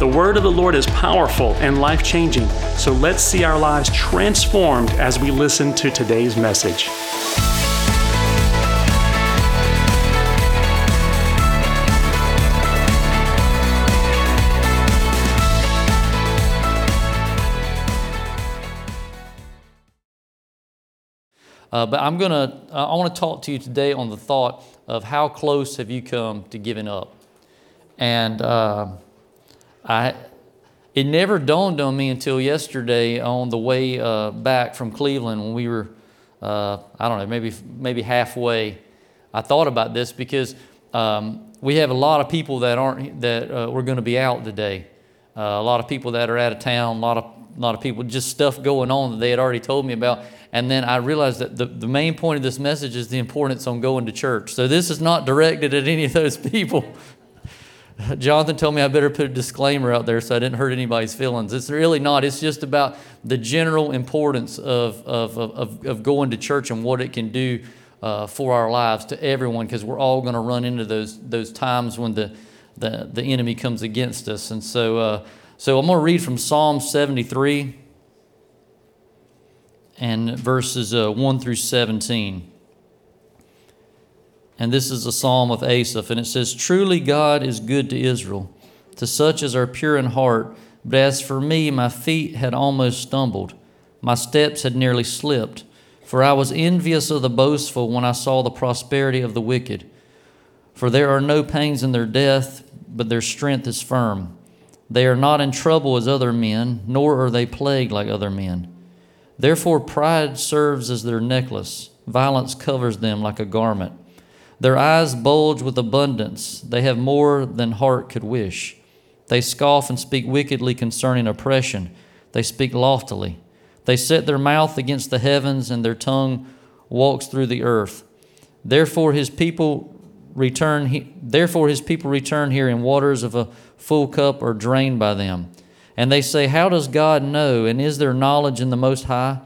The word of the Lord is powerful and life changing, so let's see our lives transformed as we listen to today's message. Uh, but I'm gonna, uh, I want to talk to you today on the thought of how close have you come to giving up. And uh, I, it never dawned on me until yesterday on the way uh, back from Cleveland when we were, uh, I don't know, maybe maybe halfway. I thought about this because um, we have a lot of people that aren't that uh, we're going to be out today. a lot of people that are out of town. A lot of a lot of people just stuff going on that they had already told me about. And then I realized that the, the main point of this message is the importance on going to church. So this is not directed at any of those people. Jonathan told me I better put a disclaimer out there so I didn't hurt anybody's feelings. It's really not. It's just about the general importance of, of, of, of going to church and what it can do uh, for our lives to everyone because we're all going to run into those, those times when the, the, the enemy comes against us. And so, uh, so I'm going to read from Psalm 73 and verses uh, 1 through 17. And this is a psalm of Asaph, and it says, Truly God is good to Israel, to such as are pure in heart. But as for me, my feet had almost stumbled, my steps had nearly slipped. For I was envious of the boastful when I saw the prosperity of the wicked. For there are no pains in their death, but their strength is firm. They are not in trouble as other men, nor are they plagued like other men. Therefore, pride serves as their necklace, violence covers them like a garment. Their eyes bulge with abundance, they have more than heart could wish. They scoff and speak wickedly concerning oppression, they speak loftily. They set their mouth against the heavens, and their tongue walks through the earth. Therefore, his people return. He, therefore, his people return here, and waters of a full cup are drained by them. And they say, How does God know? And is there knowledge in the Most High?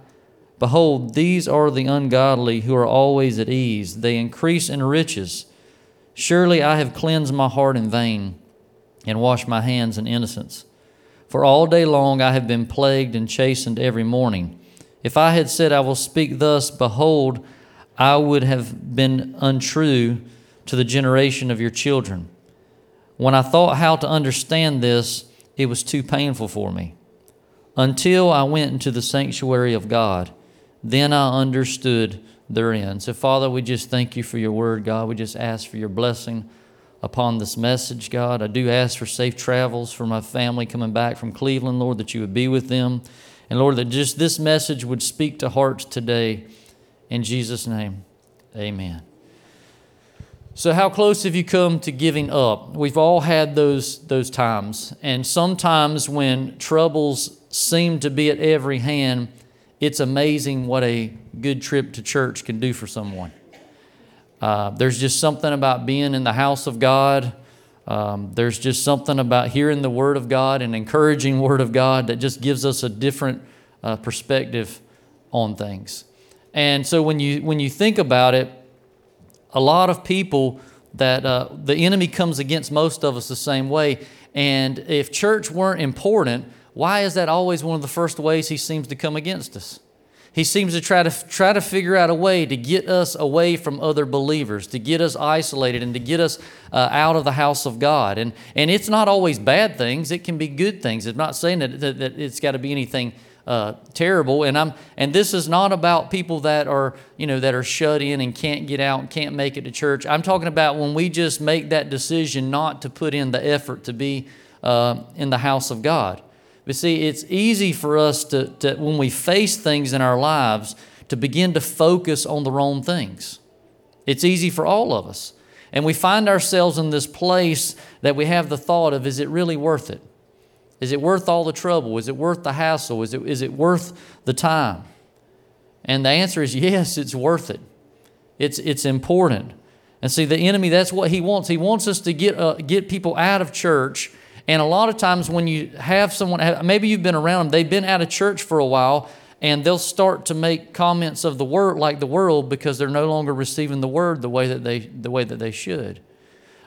Behold, these are the ungodly who are always at ease. They increase in riches. Surely I have cleansed my heart in vain and washed my hands in innocence. For all day long I have been plagued and chastened every morning. If I had said, I will speak thus, behold, I would have been untrue to the generation of your children. When I thought how to understand this, it was too painful for me. Until I went into the sanctuary of God, then I understood therein. So, Father, we just thank you for your word, God. We just ask for your blessing upon this message, God. I do ask for safe travels for my family coming back from Cleveland, Lord, that you would be with them. And Lord, that just this message would speak to hearts today. In Jesus' name, amen. So, how close have you come to giving up? We've all had those, those times. And sometimes when troubles seem to be at every hand, it's amazing what a good trip to church can do for someone. Uh, there's just something about being in the house of God. Um, there's just something about hearing the Word of God and encouraging Word of God that just gives us a different uh, perspective on things. And so when you when you think about it, a lot of people that uh, the enemy comes against most of us the same way. And if church weren't important, why is that always one of the first ways he seems to come against us? He seems to try to try to figure out a way to get us away from other believers, to get us isolated, and to get us uh, out of the house of God. And and it's not always bad things; it can be good things. I'm not saying that, that, that it's got to be anything uh, terrible. And I'm and this is not about people that are you know that are shut in and can't get out and can't make it to church. I'm talking about when we just make that decision not to put in the effort to be uh, in the house of God. But see, it's easy for us to, to when we face things in our lives to begin to focus on the wrong things. It's easy for all of us. And we find ourselves in this place that we have the thought of, is it really worth it? Is it worth all the trouble? Is it worth the hassle? Is it, is it worth the time? And the answer is yes, it's worth it. It's, it's important. And see, the enemy, that's what he wants. He wants us to get, uh, get people out of church. And a lot of times when you have someone, maybe you've been around them, they've been out of church for a while, and they'll start to make comments of the word like the world because they're no longer receiving the word the way that they, the way that they should.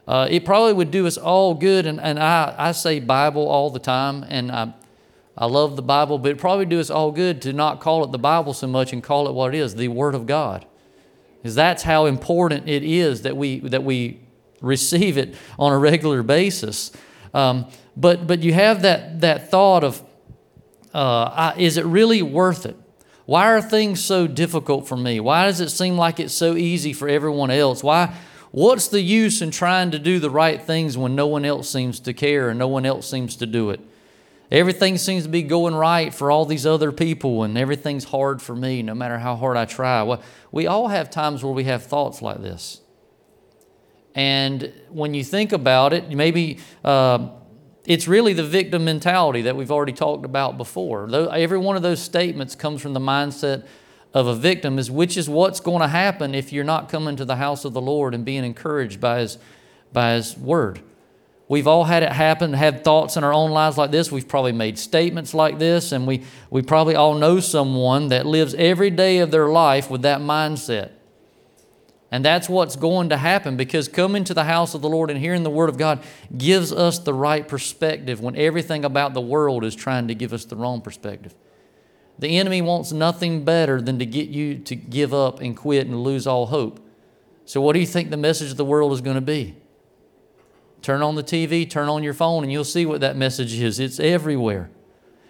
Uh, it probably would do us all good, and, and I, I say Bible all the time, and I, I love the Bible, but it probably do us all good to not call it the Bible so much and call it what it is, the Word of God. Because that's how important it is that we, that we receive it on a regular basis. Um, but, but you have that, that thought of, uh, I, is it really worth it? Why are things so difficult for me? Why does it seem like it's so easy for everyone else? Why, what's the use in trying to do the right things when no one else seems to care and no one else seems to do it? Everything seems to be going right for all these other people, and everything's hard for me no matter how hard I try. Well, we all have times where we have thoughts like this. And when you think about it, maybe uh, it's really the victim mentality that we've already talked about before. Every one of those statements comes from the mindset of a victim, is which is what's going to happen if you're not coming to the house of the Lord and being encouraged by His, by his Word. We've all had it happen, had thoughts in our own lives like this. We've probably made statements like this, and we, we probably all know someone that lives every day of their life with that mindset. And that's what's going to happen because coming to the house of the Lord and hearing the Word of God gives us the right perspective when everything about the world is trying to give us the wrong perspective. The enemy wants nothing better than to get you to give up and quit and lose all hope. So, what do you think the message of the world is going to be? Turn on the TV, turn on your phone, and you'll see what that message is. It's everywhere.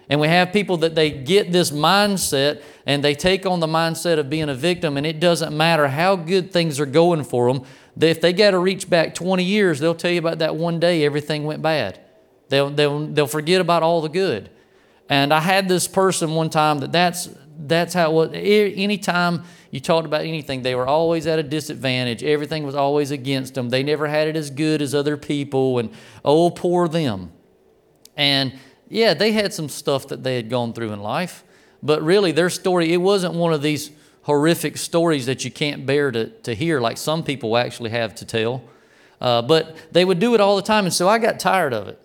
And we have people that they get this mindset and they take on the mindset of being a victim, and it doesn't matter how good things are going for them. If they got to reach back 20 years, they'll tell you about that one day everything went bad. They'll, they'll, they'll forget about all the good. And I had this person one time that that's, that's how it was. Anytime you talked about anything, they were always at a disadvantage. Everything was always against them. They never had it as good as other people, and oh, poor them. And yeah, they had some stuff that they had gone through in life, but really their story, it wasn't one of these horrific stories that you can't bear to, to hear, like some people actually have to tell. Uh, but they would do it all the time, and so I got tired of it.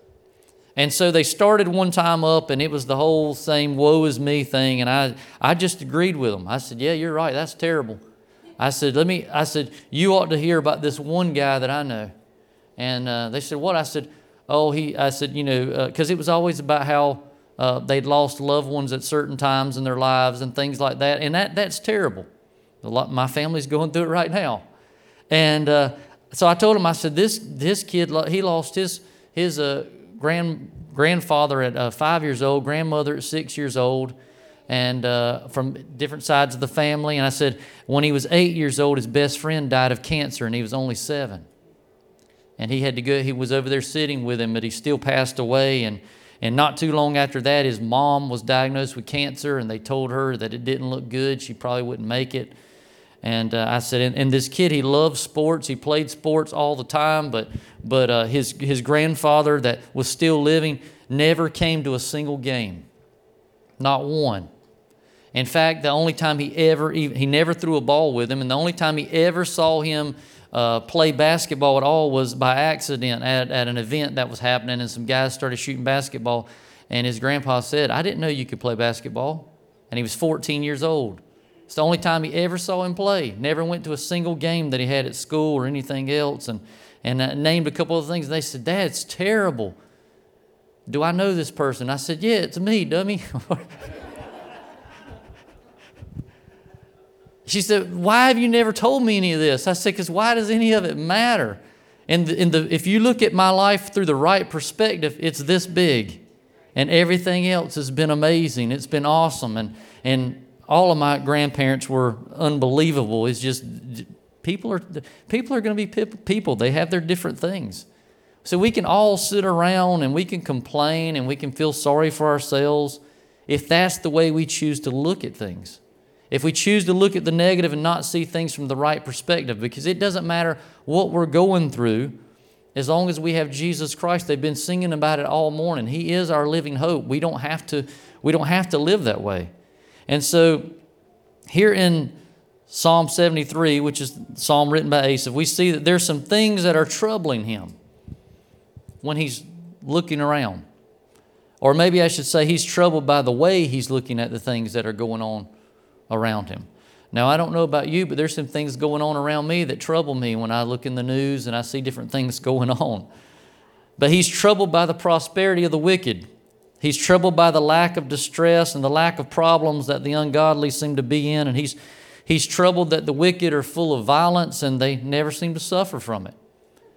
And so they started one time up, and it was the whole same woe is me thing. And I, I just agreed with them. I said, Yeah, you're right. That's terrible. I said, Let me, I said, You ought to hear about this one guy that I know. And uh, they said, What? I said, Oh, he, I said, You know, because uh, it was always about how uh, they'd lost loved ones at certain times in their lives and things like that. And that, that's terrible. Lot, my family's going through it right now. And uh, so I told him, I said, This, this kid, he lost his, his, uh, grand, grandfather at uh, five years old, grandmother at six years old, and uh, from different sides of the family. And I said, when he was eight years old, his best friend died of cancer, and he was only seven. And he had to go, he was over there sitting with him, but he still passed away. And, and not too long after that, his mom was diagnosed with cancer, and they told her that it didn't look good. She probably wouldn't make it. And uh, I said, and, and, this kid, he loved sports. He played sports all the time, but, but uh, his, his grandfather that was still living never came to a single game, not one. In fact, the only time he ever, he never threw a ball with him, and the only time he ever saw him uh, play basketball at all was by accident at, at an event that was happening, and some guys started shooting basketball. And his grandpa said, I didn't know you could play basketball. And he was 14 years old. It's the only time he ever saw him play. Never went to a single game that he had at school or anything else. And, and named a couple of things. They said, Dad, it's terrible. Do I know this person? I said, Yeah, it's me, dummy. she said, Why have you never told me any of this? I said, Because why does any of it matter? And, the, the, if you look at my life through the right perspective, it's this big. And everything else has been amazing. It's been awesome. And, and all of my grandparents were unbelievable. It's just people are people are going to be people. They have their different things. So we can all sit around and we can complain and we can feel sorry for ourselves if that's the way we choose to look at things. If we choose to look at the negative and not see things from the right perspective, because it doesn't matter what we're going through, as long as we have Jesus Christ. They've been singing about it all morning. He is our living hope. We don't have to, we don't have to live that way. And so here in Psalm 73, which is psalm written by Asaph, we see that there's some things that are troubling him when he's looking around. Or maybe I should say he's troubled by the way he's looking at the things that are going on around him. Now, I don't know about you, but there's some things going on around me that trouble me when I look in the news and I see different things going on. But he's troubled by the prosperity of the wicked. He's troubled by the lack of distress and the lack of problems that the ungodly seem to be in. And he's, he's troubled that the wicked are full of violence and they never seem to suffer from it.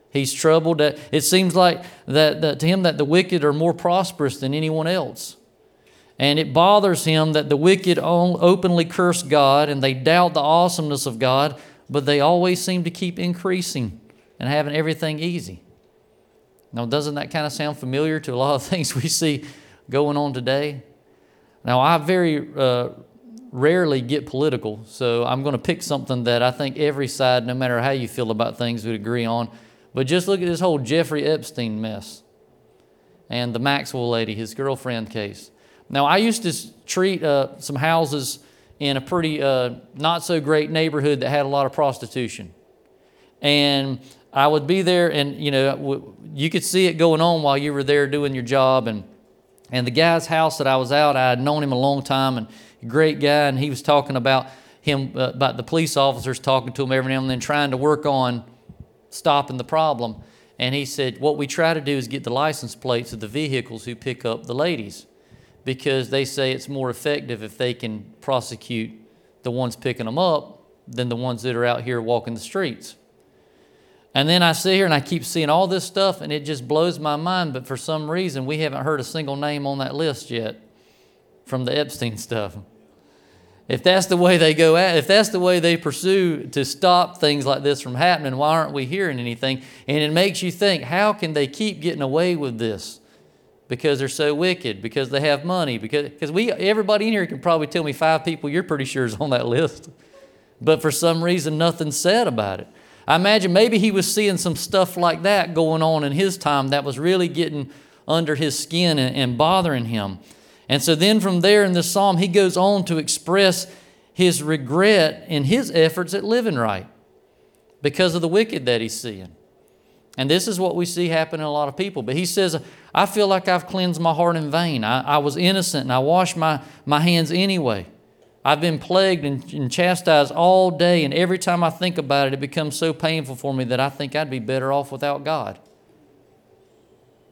He's troubled that it seems like that, that to him that the wicked are more prosperous than anyone else. And it bothers him that the wicked openly curse God and they doubt the awesomeness of God, but they always seem to keep increasing and having everything easy. Now, doesn't that kind of sound familiar to a lot of things we see going on today? Now, I very uh, rarely get political, so I'm going to pick something that I think every side, no matter how you feel about things, would agree on. But just look at this whole Jeffrey Epstein mess and the Maxwell lady, his girlfriend case. Now, I used to treat uh, some houses in a pretty uh, not so great neighborhood that had a lot of prostitution. And I would be there, and you know, you could see it going on while you were there doing your job. And, and the guy's house that I was out, I had known him a long time, and great guy, and he was talking about him, uh, about the police officers talking to him every now and then, trying to work on stopping the problem. And he said, What we try to do is get the license plates of the vehicles who pick up the ladies because they say it's more effective if they can prosecute the ones picking them up than the ones that are out here walking the streets. And then I sit here and I keep seeing all this stuff and it just blows my mind, but for some reason we haven't heard a single name on that list yet from the Epstein stuff. If that's the way they go at, if that's the way they pursue to stop things like this from happening, why aren't we hearing anything? And it makes you think, how can they keep getting away with this? Because they're so wicked, because they have money, because because we everybody in here can probably tell me five people you're pretty sure is on that list. But for some reason nothing's said about it. I imagine maybe he was seeing some stuff like that going on in his time that was really getting under his skin and, and bothering him. And so then from there in this psalm, he goes on to express his regret in his efforts at living right because of the wicked that he's seeing. And this is what we see happen in a lot of people. But he says, I feel like I've cleansed my heart in vain. I, I was innocent and I washed my, my hands anyway. I've been plagued and, and chastised all day, and every time I think about it, it becomes so painful for me that I think I'd be better off without God.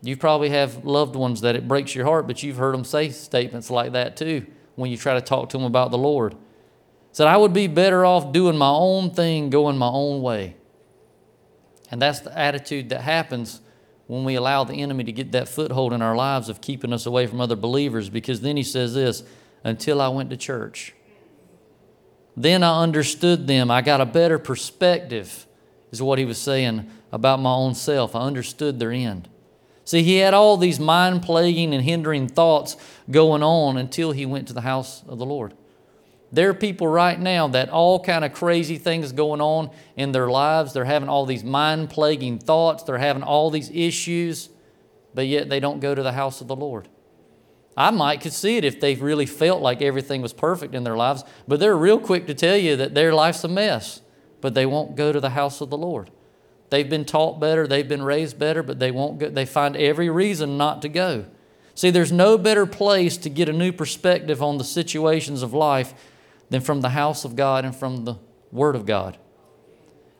You probably have loved ones that it breaks your heart, but you've heard them say statements like that too when you try to talk to them about the Lord. Said, I would be better off doing my own thing, going my own way. And that's the attitude that happens when we allow the enemy to get that foothold in our lives of keeping us away from other believers because then he says this until I went to church. Then I understood them. I got a better perspective, is what he was saying about my own self. I understood their end. See, he had all these mind plaguing and hindering thoughts going on until he went to the house of the Lord. There are people right now that all kind of crazy things going on in their lives. They're having all these mind plaguing thoughts. They're having all these issues, but yet they don't go to the house of the Lord. I might could see it if they really felt like everything was perfect in their lives, but they're real quick to tell you that their life's a mess, but they won't go to the house of the Lord. They've been taught better, they've been raised better, but they won't go, they find every reason not to go. See, there's no better place to get a new perspective on the situations of life than from the house of God and from the Word of God.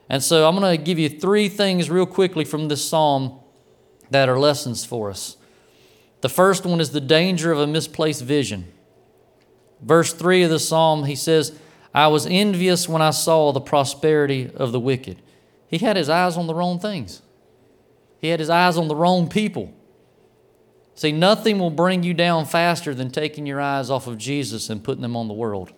And so I'm going to give you three things real quickly from this psalm that are lessons for us. The first one is the danger of a misplaced vision. Verse 3 of the psalm, he says, I was envious when I saw the prosperity of the wicked. He had his eyes on the wrong things, he had his eyes on the wrong people. See, nothing will bring you down faster than taking your eyes off of Jesus and putting them on the world.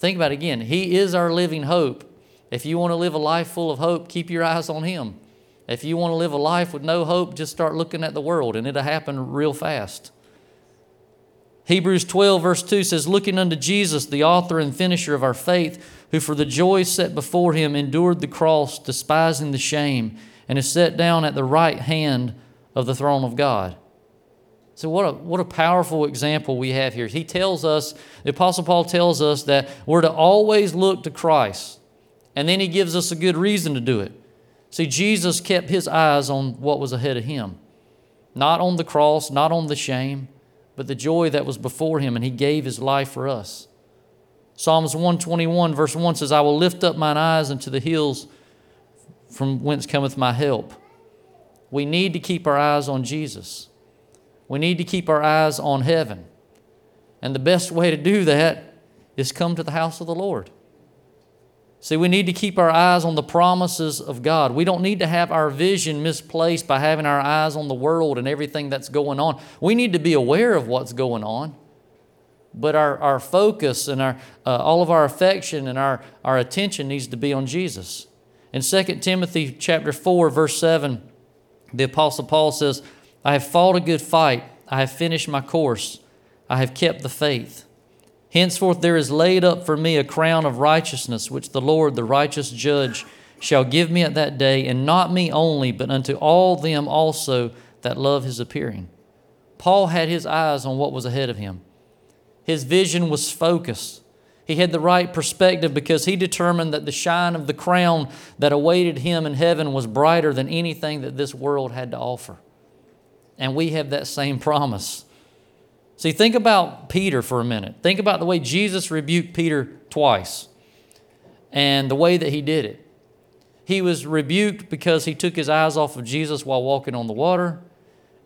Think about it again. He is our living hope. If you want to live a life full of hope, keep your eyes on Him. If you want to live a life with no hope, just start looking at the world and it'll happen real fast. Hebrews 12, verse 2 says, Looking unto Jesus, the author and finisher of our faith, who for the joy set before him endured the cross, despising the shame, and is set down at the right hand of the throne of God. So, what a, what a powerful example we have here. He tells us, the Apostle Paul tells us that we're to always look to Christ. And then he gives us a good reason to do it. See, Jesus kept his eyes on what was ahead of him, not on the cross, not on the shame, but the joy that was before him, and he gave his life for us. Psalms 121, verse 1 says, I will lift up mine eyes unto the hills from whence cometh my help. We need to keep our eyes on Jesus. We need to keep our eyes on heaven. And the best way to do that is come to the house of the Lord. See, we need to keep our eyes on the promises of God. We don't need to have our vision misplaced by having our eyes on the world and everything that's going on. We need to be aware of what's going on, but our, our focus and our, uh, all of our affection and our, our attention needs to be on Jesus. In 2 Timothy chapter 4, verse 7, the Apostle Paul says, I have fought a good fight. I have finished my course. I have kept the faith. Henceforth there is laid up for me a crown of righteousness, which the Lord, the righteous judge, shall give me at that day, and not me only, but unto all them also that love his appearing. Paul had his eyes on what was ahead of him. His vision was focused. He had the right perspective because he determined that the shine of the crown that awaited him in heaven was brighter than anything that this world had to offer and we have that same promise. See, think about Peter for a minute. Think about the way Jesus rebuked Peter twice and the way that he did it. He was rebuked because he took his eyes off of Jesus while walking on the water,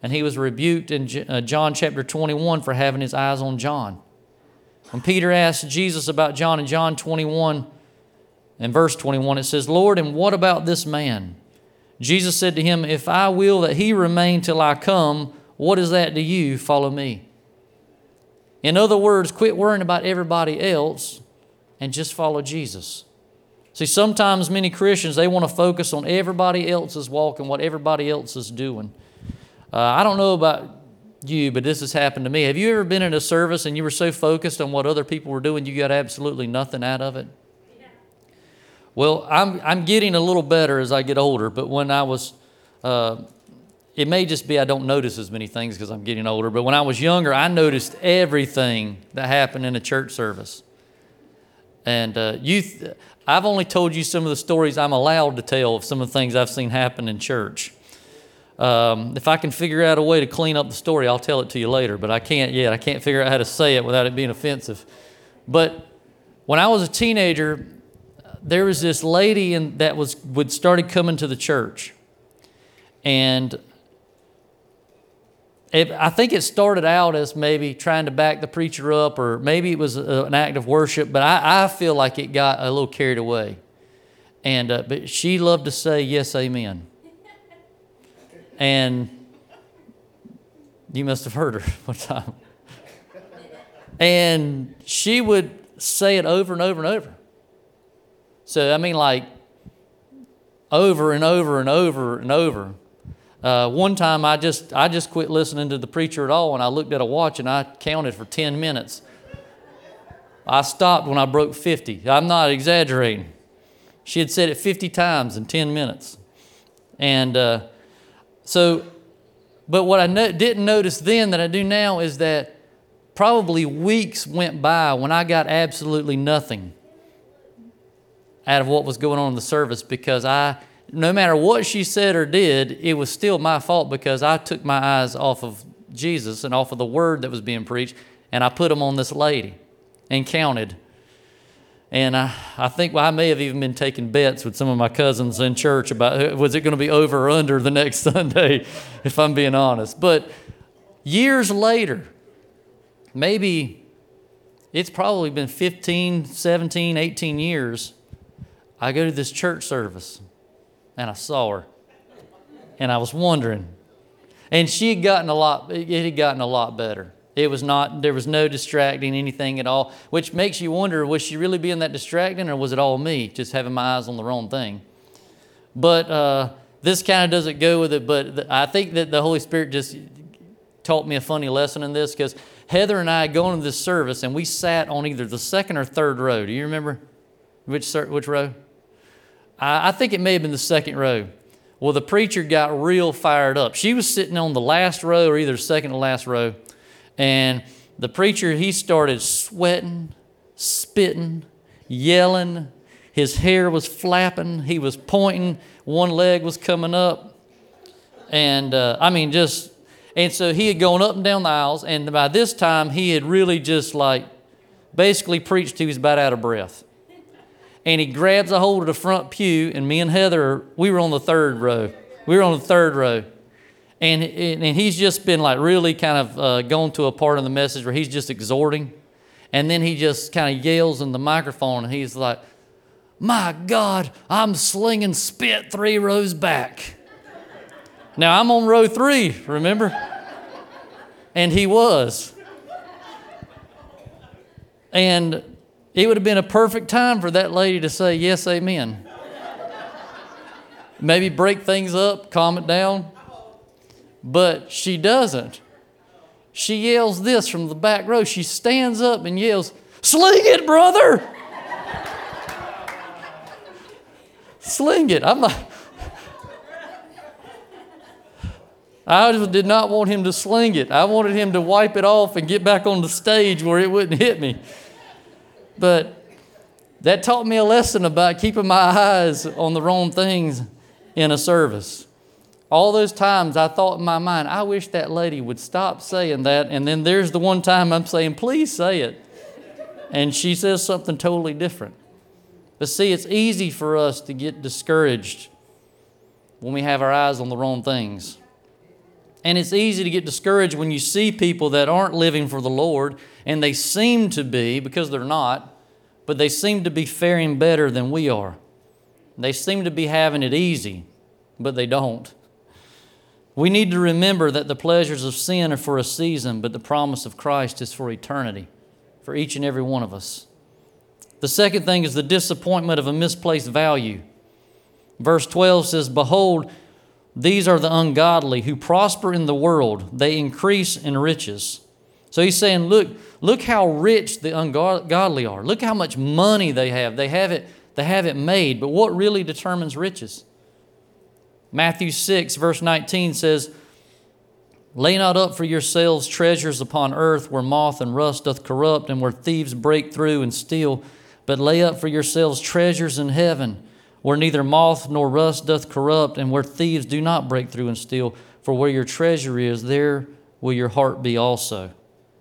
and he was rebuked in uh, John chapter 21 for having his eyes on John. When Peter asked Jesus about John in John 21 and verse 21, it says, Lord, and what about this man? Jesus said to him, If I will that he remain till I come, what is that to you? Follow me. In other words, quit worrying about everybody else and just follow Jesus. See, sometimes many Christians, they want to focus on everybody else's walk and what everybody else is doing. Uh, I don't know about you, but this has happened to me. Have you ever been in a service and you were so focused on what other people were doing, you got absolutely nothing out of it? Well, I'm, I'm getting a little better as I get older, but when I was, uh, it may just be I don't notice as many things because I'm getting older, but when I was younger, I noticed everything that happened in a church service. And uh, youth, I've only told you some of the stories I'm allowed to tell of some of the things I've seen happen in church. Um, if I can figure out a way to clean up the story, I'll tell it to you later, but I can't yet. I can't figure out how to say it without it being offensive. But when I was a teenager, there was this lady in, that was would started coming to the church, and it, I think it started out as maybe trying to back the preacher up, or maybe it was a, an act of worship. But I, I, feel like it got a little carried away, and uh, but she loved to say yes, amen, and you must have heard her one time, and she would say it over and over and over. So, I mean, like over and over and over and over. Uh, one time I just, I just quit listening to the preacher at all and I looked at a watch and I counted for 10 minutes. I stopped when I broke 50. I'm not exaggerating. She had said it 50 times in 10 minutes. And uh, so, but what I no- didn't notice then that I do now is that probably weeks went by when I got absolutely nothing out of what was going on in the service because I, no matter what she said or did, it was still my fault because I took my eyes off of Jesus and off of the word that was being preached and I put them on this lady and counted. And I, I think well, I may have even been taking bets with some of my cousins in church about was it going to be over or under the next Sunday, if I'm being honest. But years later, maybe it's probably been 15, 17, 18 years I go to this church service and I saw her and I was wondering. And she had gotten a lot, it had gotten a lot better. It was not, there was no distracting anything at all, which makes you wonder was she really being that distracting or was it all me just having my eyes on the wrong thing? But uh, this kind of doesn't go with it, but I think that the Holy Spirit just taught me a funny lesson in this because Heather and I going to this service and we sat on either the second or third row. Do you remember which, which row? I think it may have been the second row. Well, the preacher got real fired up. She was sitting on the last row or either second to last row, and the preacher, he started sweating, spitting, yelling. His hair was flapping. He was pointing. One leg was coming up. And uh, I mean, just, and so he had gone up and down the aisles. And by this time, he had really just like basically preached he was about out of breath. And he grabs a hold of the front pew, and me and Heather, we were on the third row. We were on the third row. And, and he's just been like really kind of uh, going to a part of the message where he's just exhorting. And then he just kind of yells in the microphone and he's like, My God, I'm slinging spit three rows back. now I'm on row three, remember? And he was. And it would have been a perfect time for that lady to say, Yes, amen. Maybe break things up, calm it down. But she doesn't. She yells this from the back row. She stands up and yells, Sling it, brother! Sling it. I'm like, I just did not want him to sling it. I wanted him to wipe it off and get back on the stage where it wouldn't hit me. But that taught me a lesson about keeping my eyes on the wrong things in a service all those times I thought in my mind, I wish that lady would stop saying that. And then there's the one time I'm saying, please say it. And she says something totally different. But see, it's easy for us to get discouraged when we have our eyes on the wrong things. And it's easy to get discouraged when you see people that aren't living for the Lord and they seem to be, because they're not, but they seem to be faring better than we are. They seem to be having it easy, but they don't. We need to remember that the pleasures of sin are for a season, but the promise of Christ is for eternity, for each and every one of us. The second thing is the disappointment of a misplaced value. Verse 12 says, Behold, these are the ungodly who prosper in the world, they increase in riches. So he's saying, Look, look how rich the ungodly are. Look how much money they have. They have it, they have it made. But what really determines riches? Matthew 6, verse 19 says, Lay not up for yourselves treasures upon earth where moth and rust doth corrupt and where thieves break through and steal, but lay up for yourselves treasures in heaven where neither moth nor rust doth corrupt and where thieves do not break through and steal. For where your treasure is, there will your heart be also.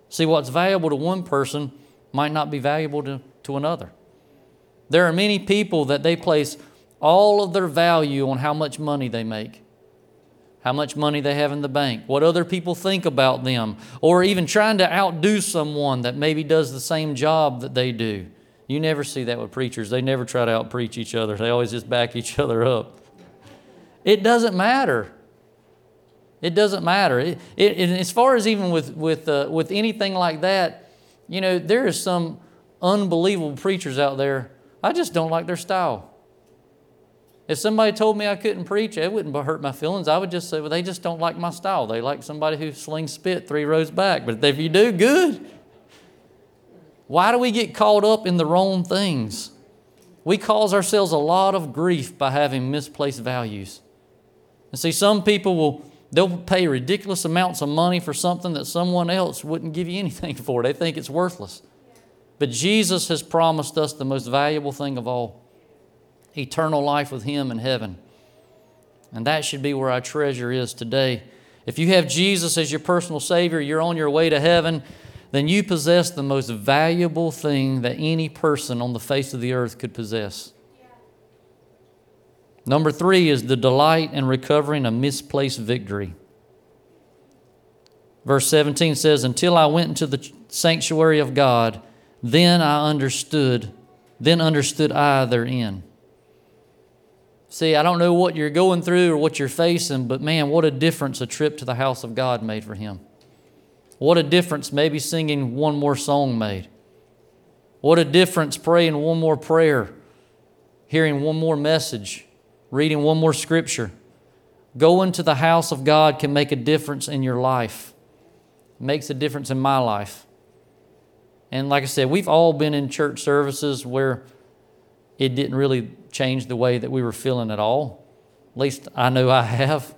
See, what's valuable to one person might not be valuable to, to another. There are many people that they place all of their value on how much money they make, how much money they have in the bank, what other people think about them, or even trying to outdo someone that maybe does the same job that they do. You never see that with preachers. They never try to outpreach each other, they always just back each other up. It doesn't matter. It doesn't matter. It, it, as far as even with, with, uh, with anything like that, you know, there is some unbelievable preachers out there. I just don't like their style. If somebody told me I couldn't preach, it wouldn't hurt my feelings. I would just say, well, they just don't like my style. They like somebody who slings spit three rows back. But if you do, good. Why do we get caught up in the wrong things? We cause ourselves a lot of grief by having misplaced values. And see, some people will they'll pay ridiculous amounts of money for something that someone else wouldn't give you anything for. They think it's worthless. But Jesus has promised us the most valuable thing of all eternal life with Him in heaven. And that should be where our treasure is today. If you have Jesus as your personal Savior, you're on your way to heaven, then you possess the most valuable thing that any person on the face of the earth could possess. Number three is the delight in recovering a misplaced victory. Verse 17 says, Until I went into the sanctuary of God, then I understood, then understood I therein. See, I don't know what you're going through or what you're facing, but man, what a difference a trip to the house of God made for him. What a difference maybe singing one more song made. What a difference praying one more prayer, hearing one more message, reading one more scripture. Going to the house of God can make a difference in your life. It makes a difference in my life. And like I said, we've all been in church services where it didn't really change the way that we were feeling at all. At least I know I have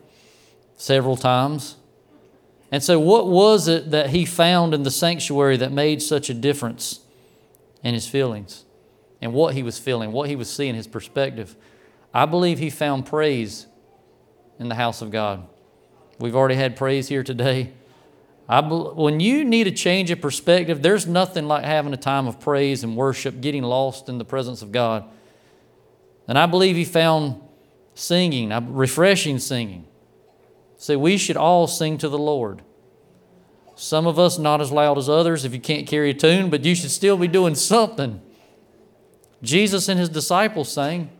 several times. And so, what was it that he found in the sanctuary that made such a difference in his feelings and what he was feeling, what he was seeing, his perspective? I believe he found praise in the house of God. We've already had praise here today. I, when you need a change of perspective, there's nothing like having a time of praise and worship, getting lost in the presence of God. And I believe he found singing, uh, refreshing singing. See, we should all sing to the Lord. Some of us not as loud as others if you can't carry a tune, but you should still be doing something. Jesus and his disciples sang.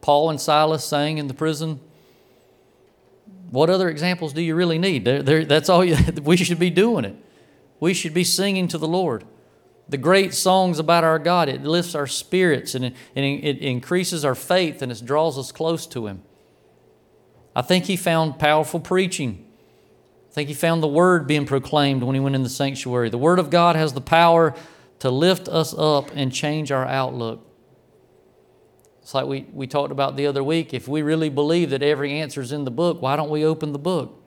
Paul and Silas sang in the prison. What other examples do you really need? They're, they're, that's all you, we should be doing it. We should be singing to the Lord. The great songs about our God, it lifts our spirits and it, and it increases our faith and it draws us close to Him. I think he found powerful preaching. I think he found the word being proclaimed when he went in the sanctuary. The word of God has the power to lift us up and change our outlook. It's like we, we talked about the other week. If we really believe that every answer is in the book, why don't we open the book?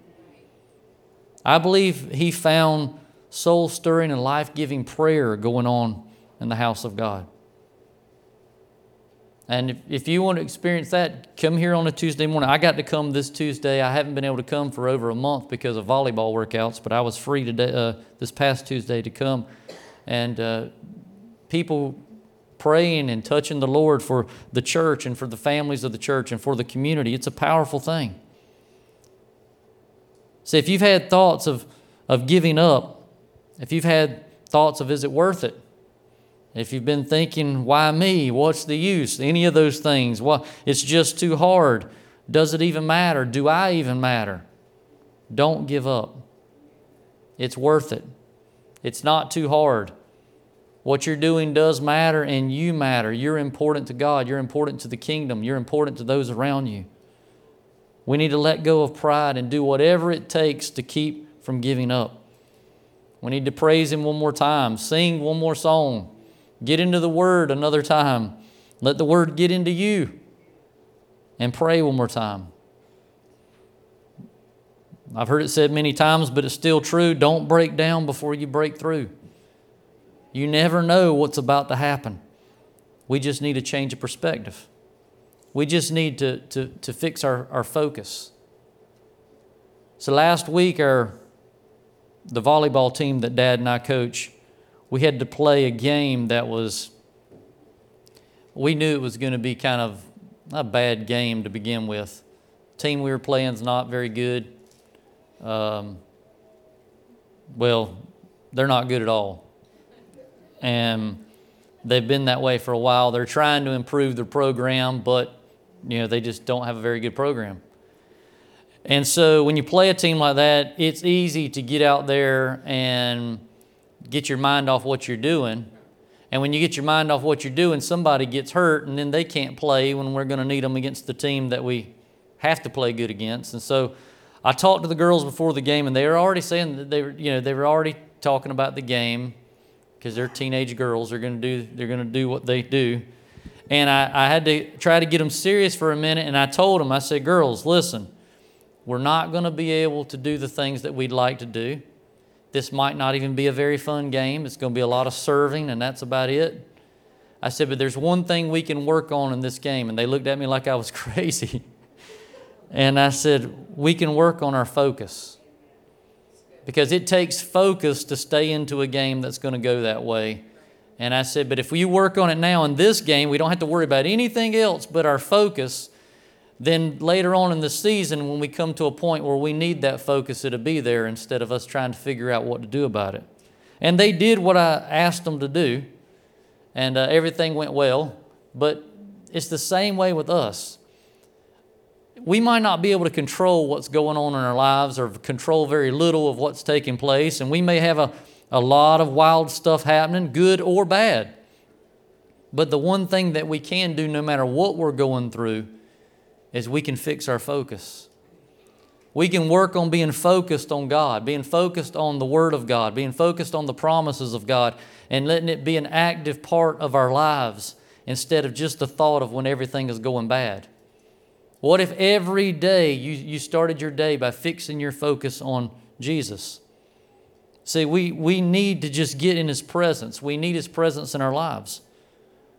I believe he found soul stirring and life giving prayer going on in the house of God. And if, if you want to experience that, come here on a Tuesday morning. I got to come this Tuesday. I haven't been able to come for over a month because of volleyball workouts, but I was free today, uh, this past Tuesday to come. And uh, people praying and touching the Lord for the church and for the families of the church and for the community. It's a powerful thing. See, if you've had thoughts of, of giving up, if you've had thoughts of is it worth it, if you've been thinking, why me? What's the use? Any of those things. Well, it's just too hard. Does it even matter? Do I even matter? Don't give up. It's worth it. It's not too hard. What you're doing does matter and you matter. You're important to God. You're important to the kingdom. You're important to those around you. We need to let go of pride and do whatever it takes to keep from giving up. We need to praise Him one more time, sing one more song, get into the Word another time, let the Word get into you, and pray one more time. I've heard it said many times, but it's still true. Don't break down before you break through. You never know what's about to happen. We just need a change of perspective. We just need to, to, to fix our, our focus. So last week, our the volleyball team that Dad and I coach, we had to play a game that was. We knew it was going to be kind of a bad game to begin with. Team we were playing is not very good. Um, well, they're not good at all and they've been that way for a while. They're trying to improve their program, but you know they just don't have a very good program. And so when you play a team like that, it's easy to get out there and get your mind off what you're doing. And when you get your mind off what you're doing, somebody gets hurt, and then they can't play when we're going to need them against the team that we have to play good against. And so I talked to the girls before the game, and they were already saying that they were, you know, they were already talking about the game because they're teenage girls. They're going to do they're going to do what they do. And I, I had to try to get them serious for a minute. And I told them, I said, girls, listen, we're not going to be able to do the things that we'd like to do. This might not even be a very fun game. It's going to be a lot of serving, and that's about it. I said, but there's one thing we can work on in this game. And they looked at me like I was crazy. and I said, we can work on our focus because it takes focus to stay into a game that's going to go that way. And I said, but if we work on it now in this game, we don't have to worry about anything else but our focus. Then later on in the season, when we come to a point where we need that focus, it'll be there instead of us trying to figure out what to do about it. And they did what I asked them to do, and uh, everything went well. But it's the same way with us we might not be able to control what's going on in our lives or control very little of what's taking place, and we may have a, a lot of wild stuff happening, good or bad. But the one thing that we can do, no matter what we're going through, is we can fix our focus. We can work on being focused on God, being focused on the Word of God, being focused on the promises of God, and letting it be an active part of our lives instead of just the thought of when everything is going bad. What if every day you, you started your day by fixing your focus on Jesus? See, we, we need to just get in His presence. We need His presence in our lives.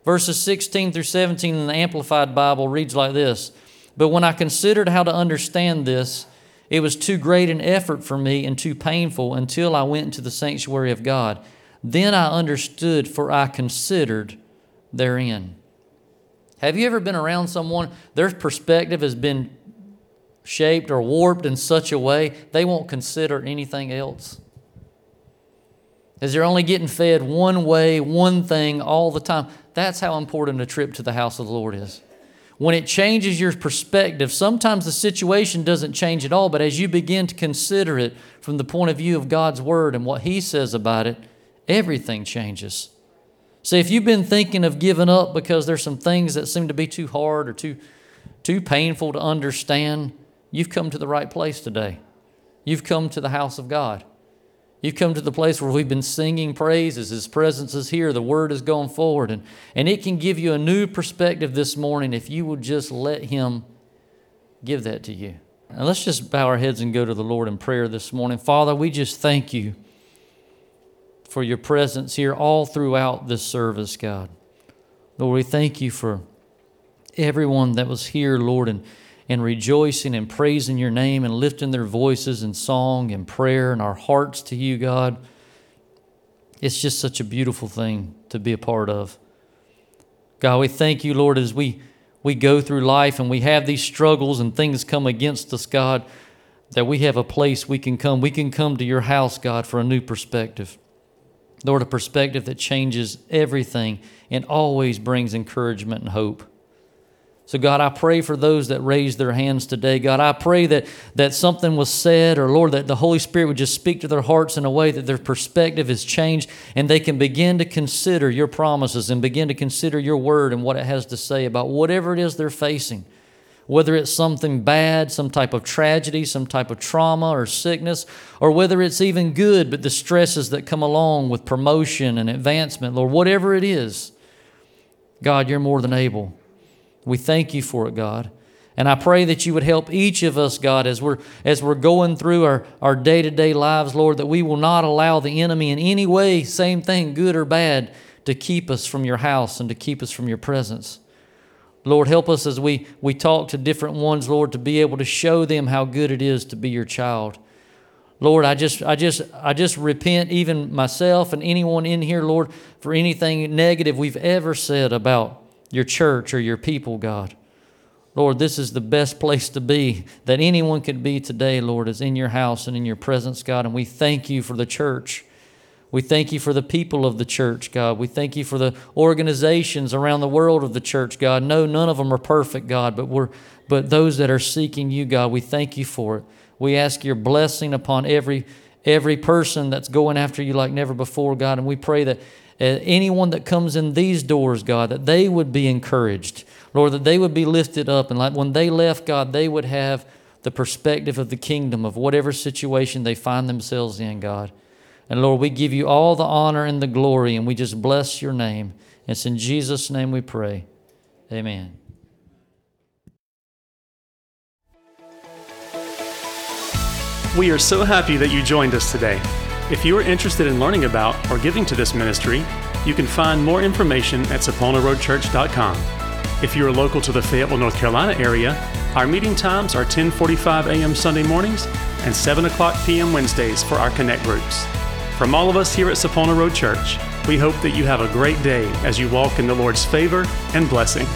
Verses 16 through 17 in the Amplified Bible reads like this But when I considered how to understand this, it was too great an effort for me and too painful until I went into the sanctuary of God. Then I understood, for I considered therein. Have you ever been around someone, their perspective has been shaped or warped in such a way they won't consider anything else? As they're only getting fed one way, one thing all the time. That's how important a trip to the house of the Lord is. When it changes your perspective, sometimes the situation doesn't change at all, but as you begin to consider it from the point of view of God's Word and what He says about it, everything changes. See, if you've been thinking of giving up because there's some things that seem to be too hard or too, too painful to understand, you've come to the right place today. You've come to the house of God. You've come to the place where we've been singing praises. His presence is here. The word is going forward. And, and it can give you a new perspective this morning if you would just let Him give that to you. And let's just bow our heads and go to the Lord in prayer this morning. Father, we just thank you for your presence here all throughout this service, God. Lord, we thank you for everyone that was here, Lord, and, and rejoicing and praising your name and lifting their voices in song and prayer and our hearts to you, God. It's just such a beautiful thing to be a part of. God, we thank you, Lord, as we, we go through life and we have these struggles and things come against us, God, that we have a place we can come. We can come to your house, God, for a new perspective. Lord, a perspective that changes everything and always brings encouragement and hope. So, God, I pray for those that raised their hands today. God, I pray that, that something was said, or Lord, that the Holy Spirit would just speak to their hearts in a way that their perspective is changed and they can begin to consider your promises and begin to consider your word and what it has to say about whatever it is they're facing whether it's something bad, some type of tragedy, some type of trauma or sickness, or whether it's even good, but the stresses that come along with promotion and advancement, Lord, whatever it is, God, you're more than able. We thank you for it, God. And I pray that you would help each of us, God, as we're, as we're going through our, our day-to-day lives, Lord, that we will not allow the enemy in any way, same thing, good or bad, to keep us from your house and to keep us from your presence. Lord, help us as we, we talk to different ones, Lord, to be able to show them how good it is to be your child. Lord, I just, I just, I just repent, even myself and anyone in here, Lord, for anything negative we've ever said about your church or your people, God. Lord, this is the best place to be that anyone could be today, Lord, is in your house and in your presence, God. And we thank you for the church. We thank you for the people of the church, God. We thank you for the organizations around the world of the church, God. No, none of them are perfect, God, but we're but those that are seeking you, God, we thank you for it. We ask your blessing upon every every person that's going after you like never before, God, and we pray that anyone that comes in these doors, God, that they would be encouraged, Lord, that they would be lifted up, and like when they left, God, they would have the perspective of the kingdom of whatever situation they find themselves in, God. And Lord, we give you all the honor and the glory, and we just bless your name. It's in Jesus' name we pray. Amen. We are so happy that you joined us today. If you are interested in learning about or giving to this ministry, you can find more information at saponaroadchurch.com. If you are local to the Fayetteville, North Carolina area, our meeting times are 10:45 a.m. Sunday mornings and 7 o'clock p.m. Wednesdays for our connect groups. From all of us here at Sapona Road Church, we hope that you have a great day as you walk in the Lord's favor and blessing.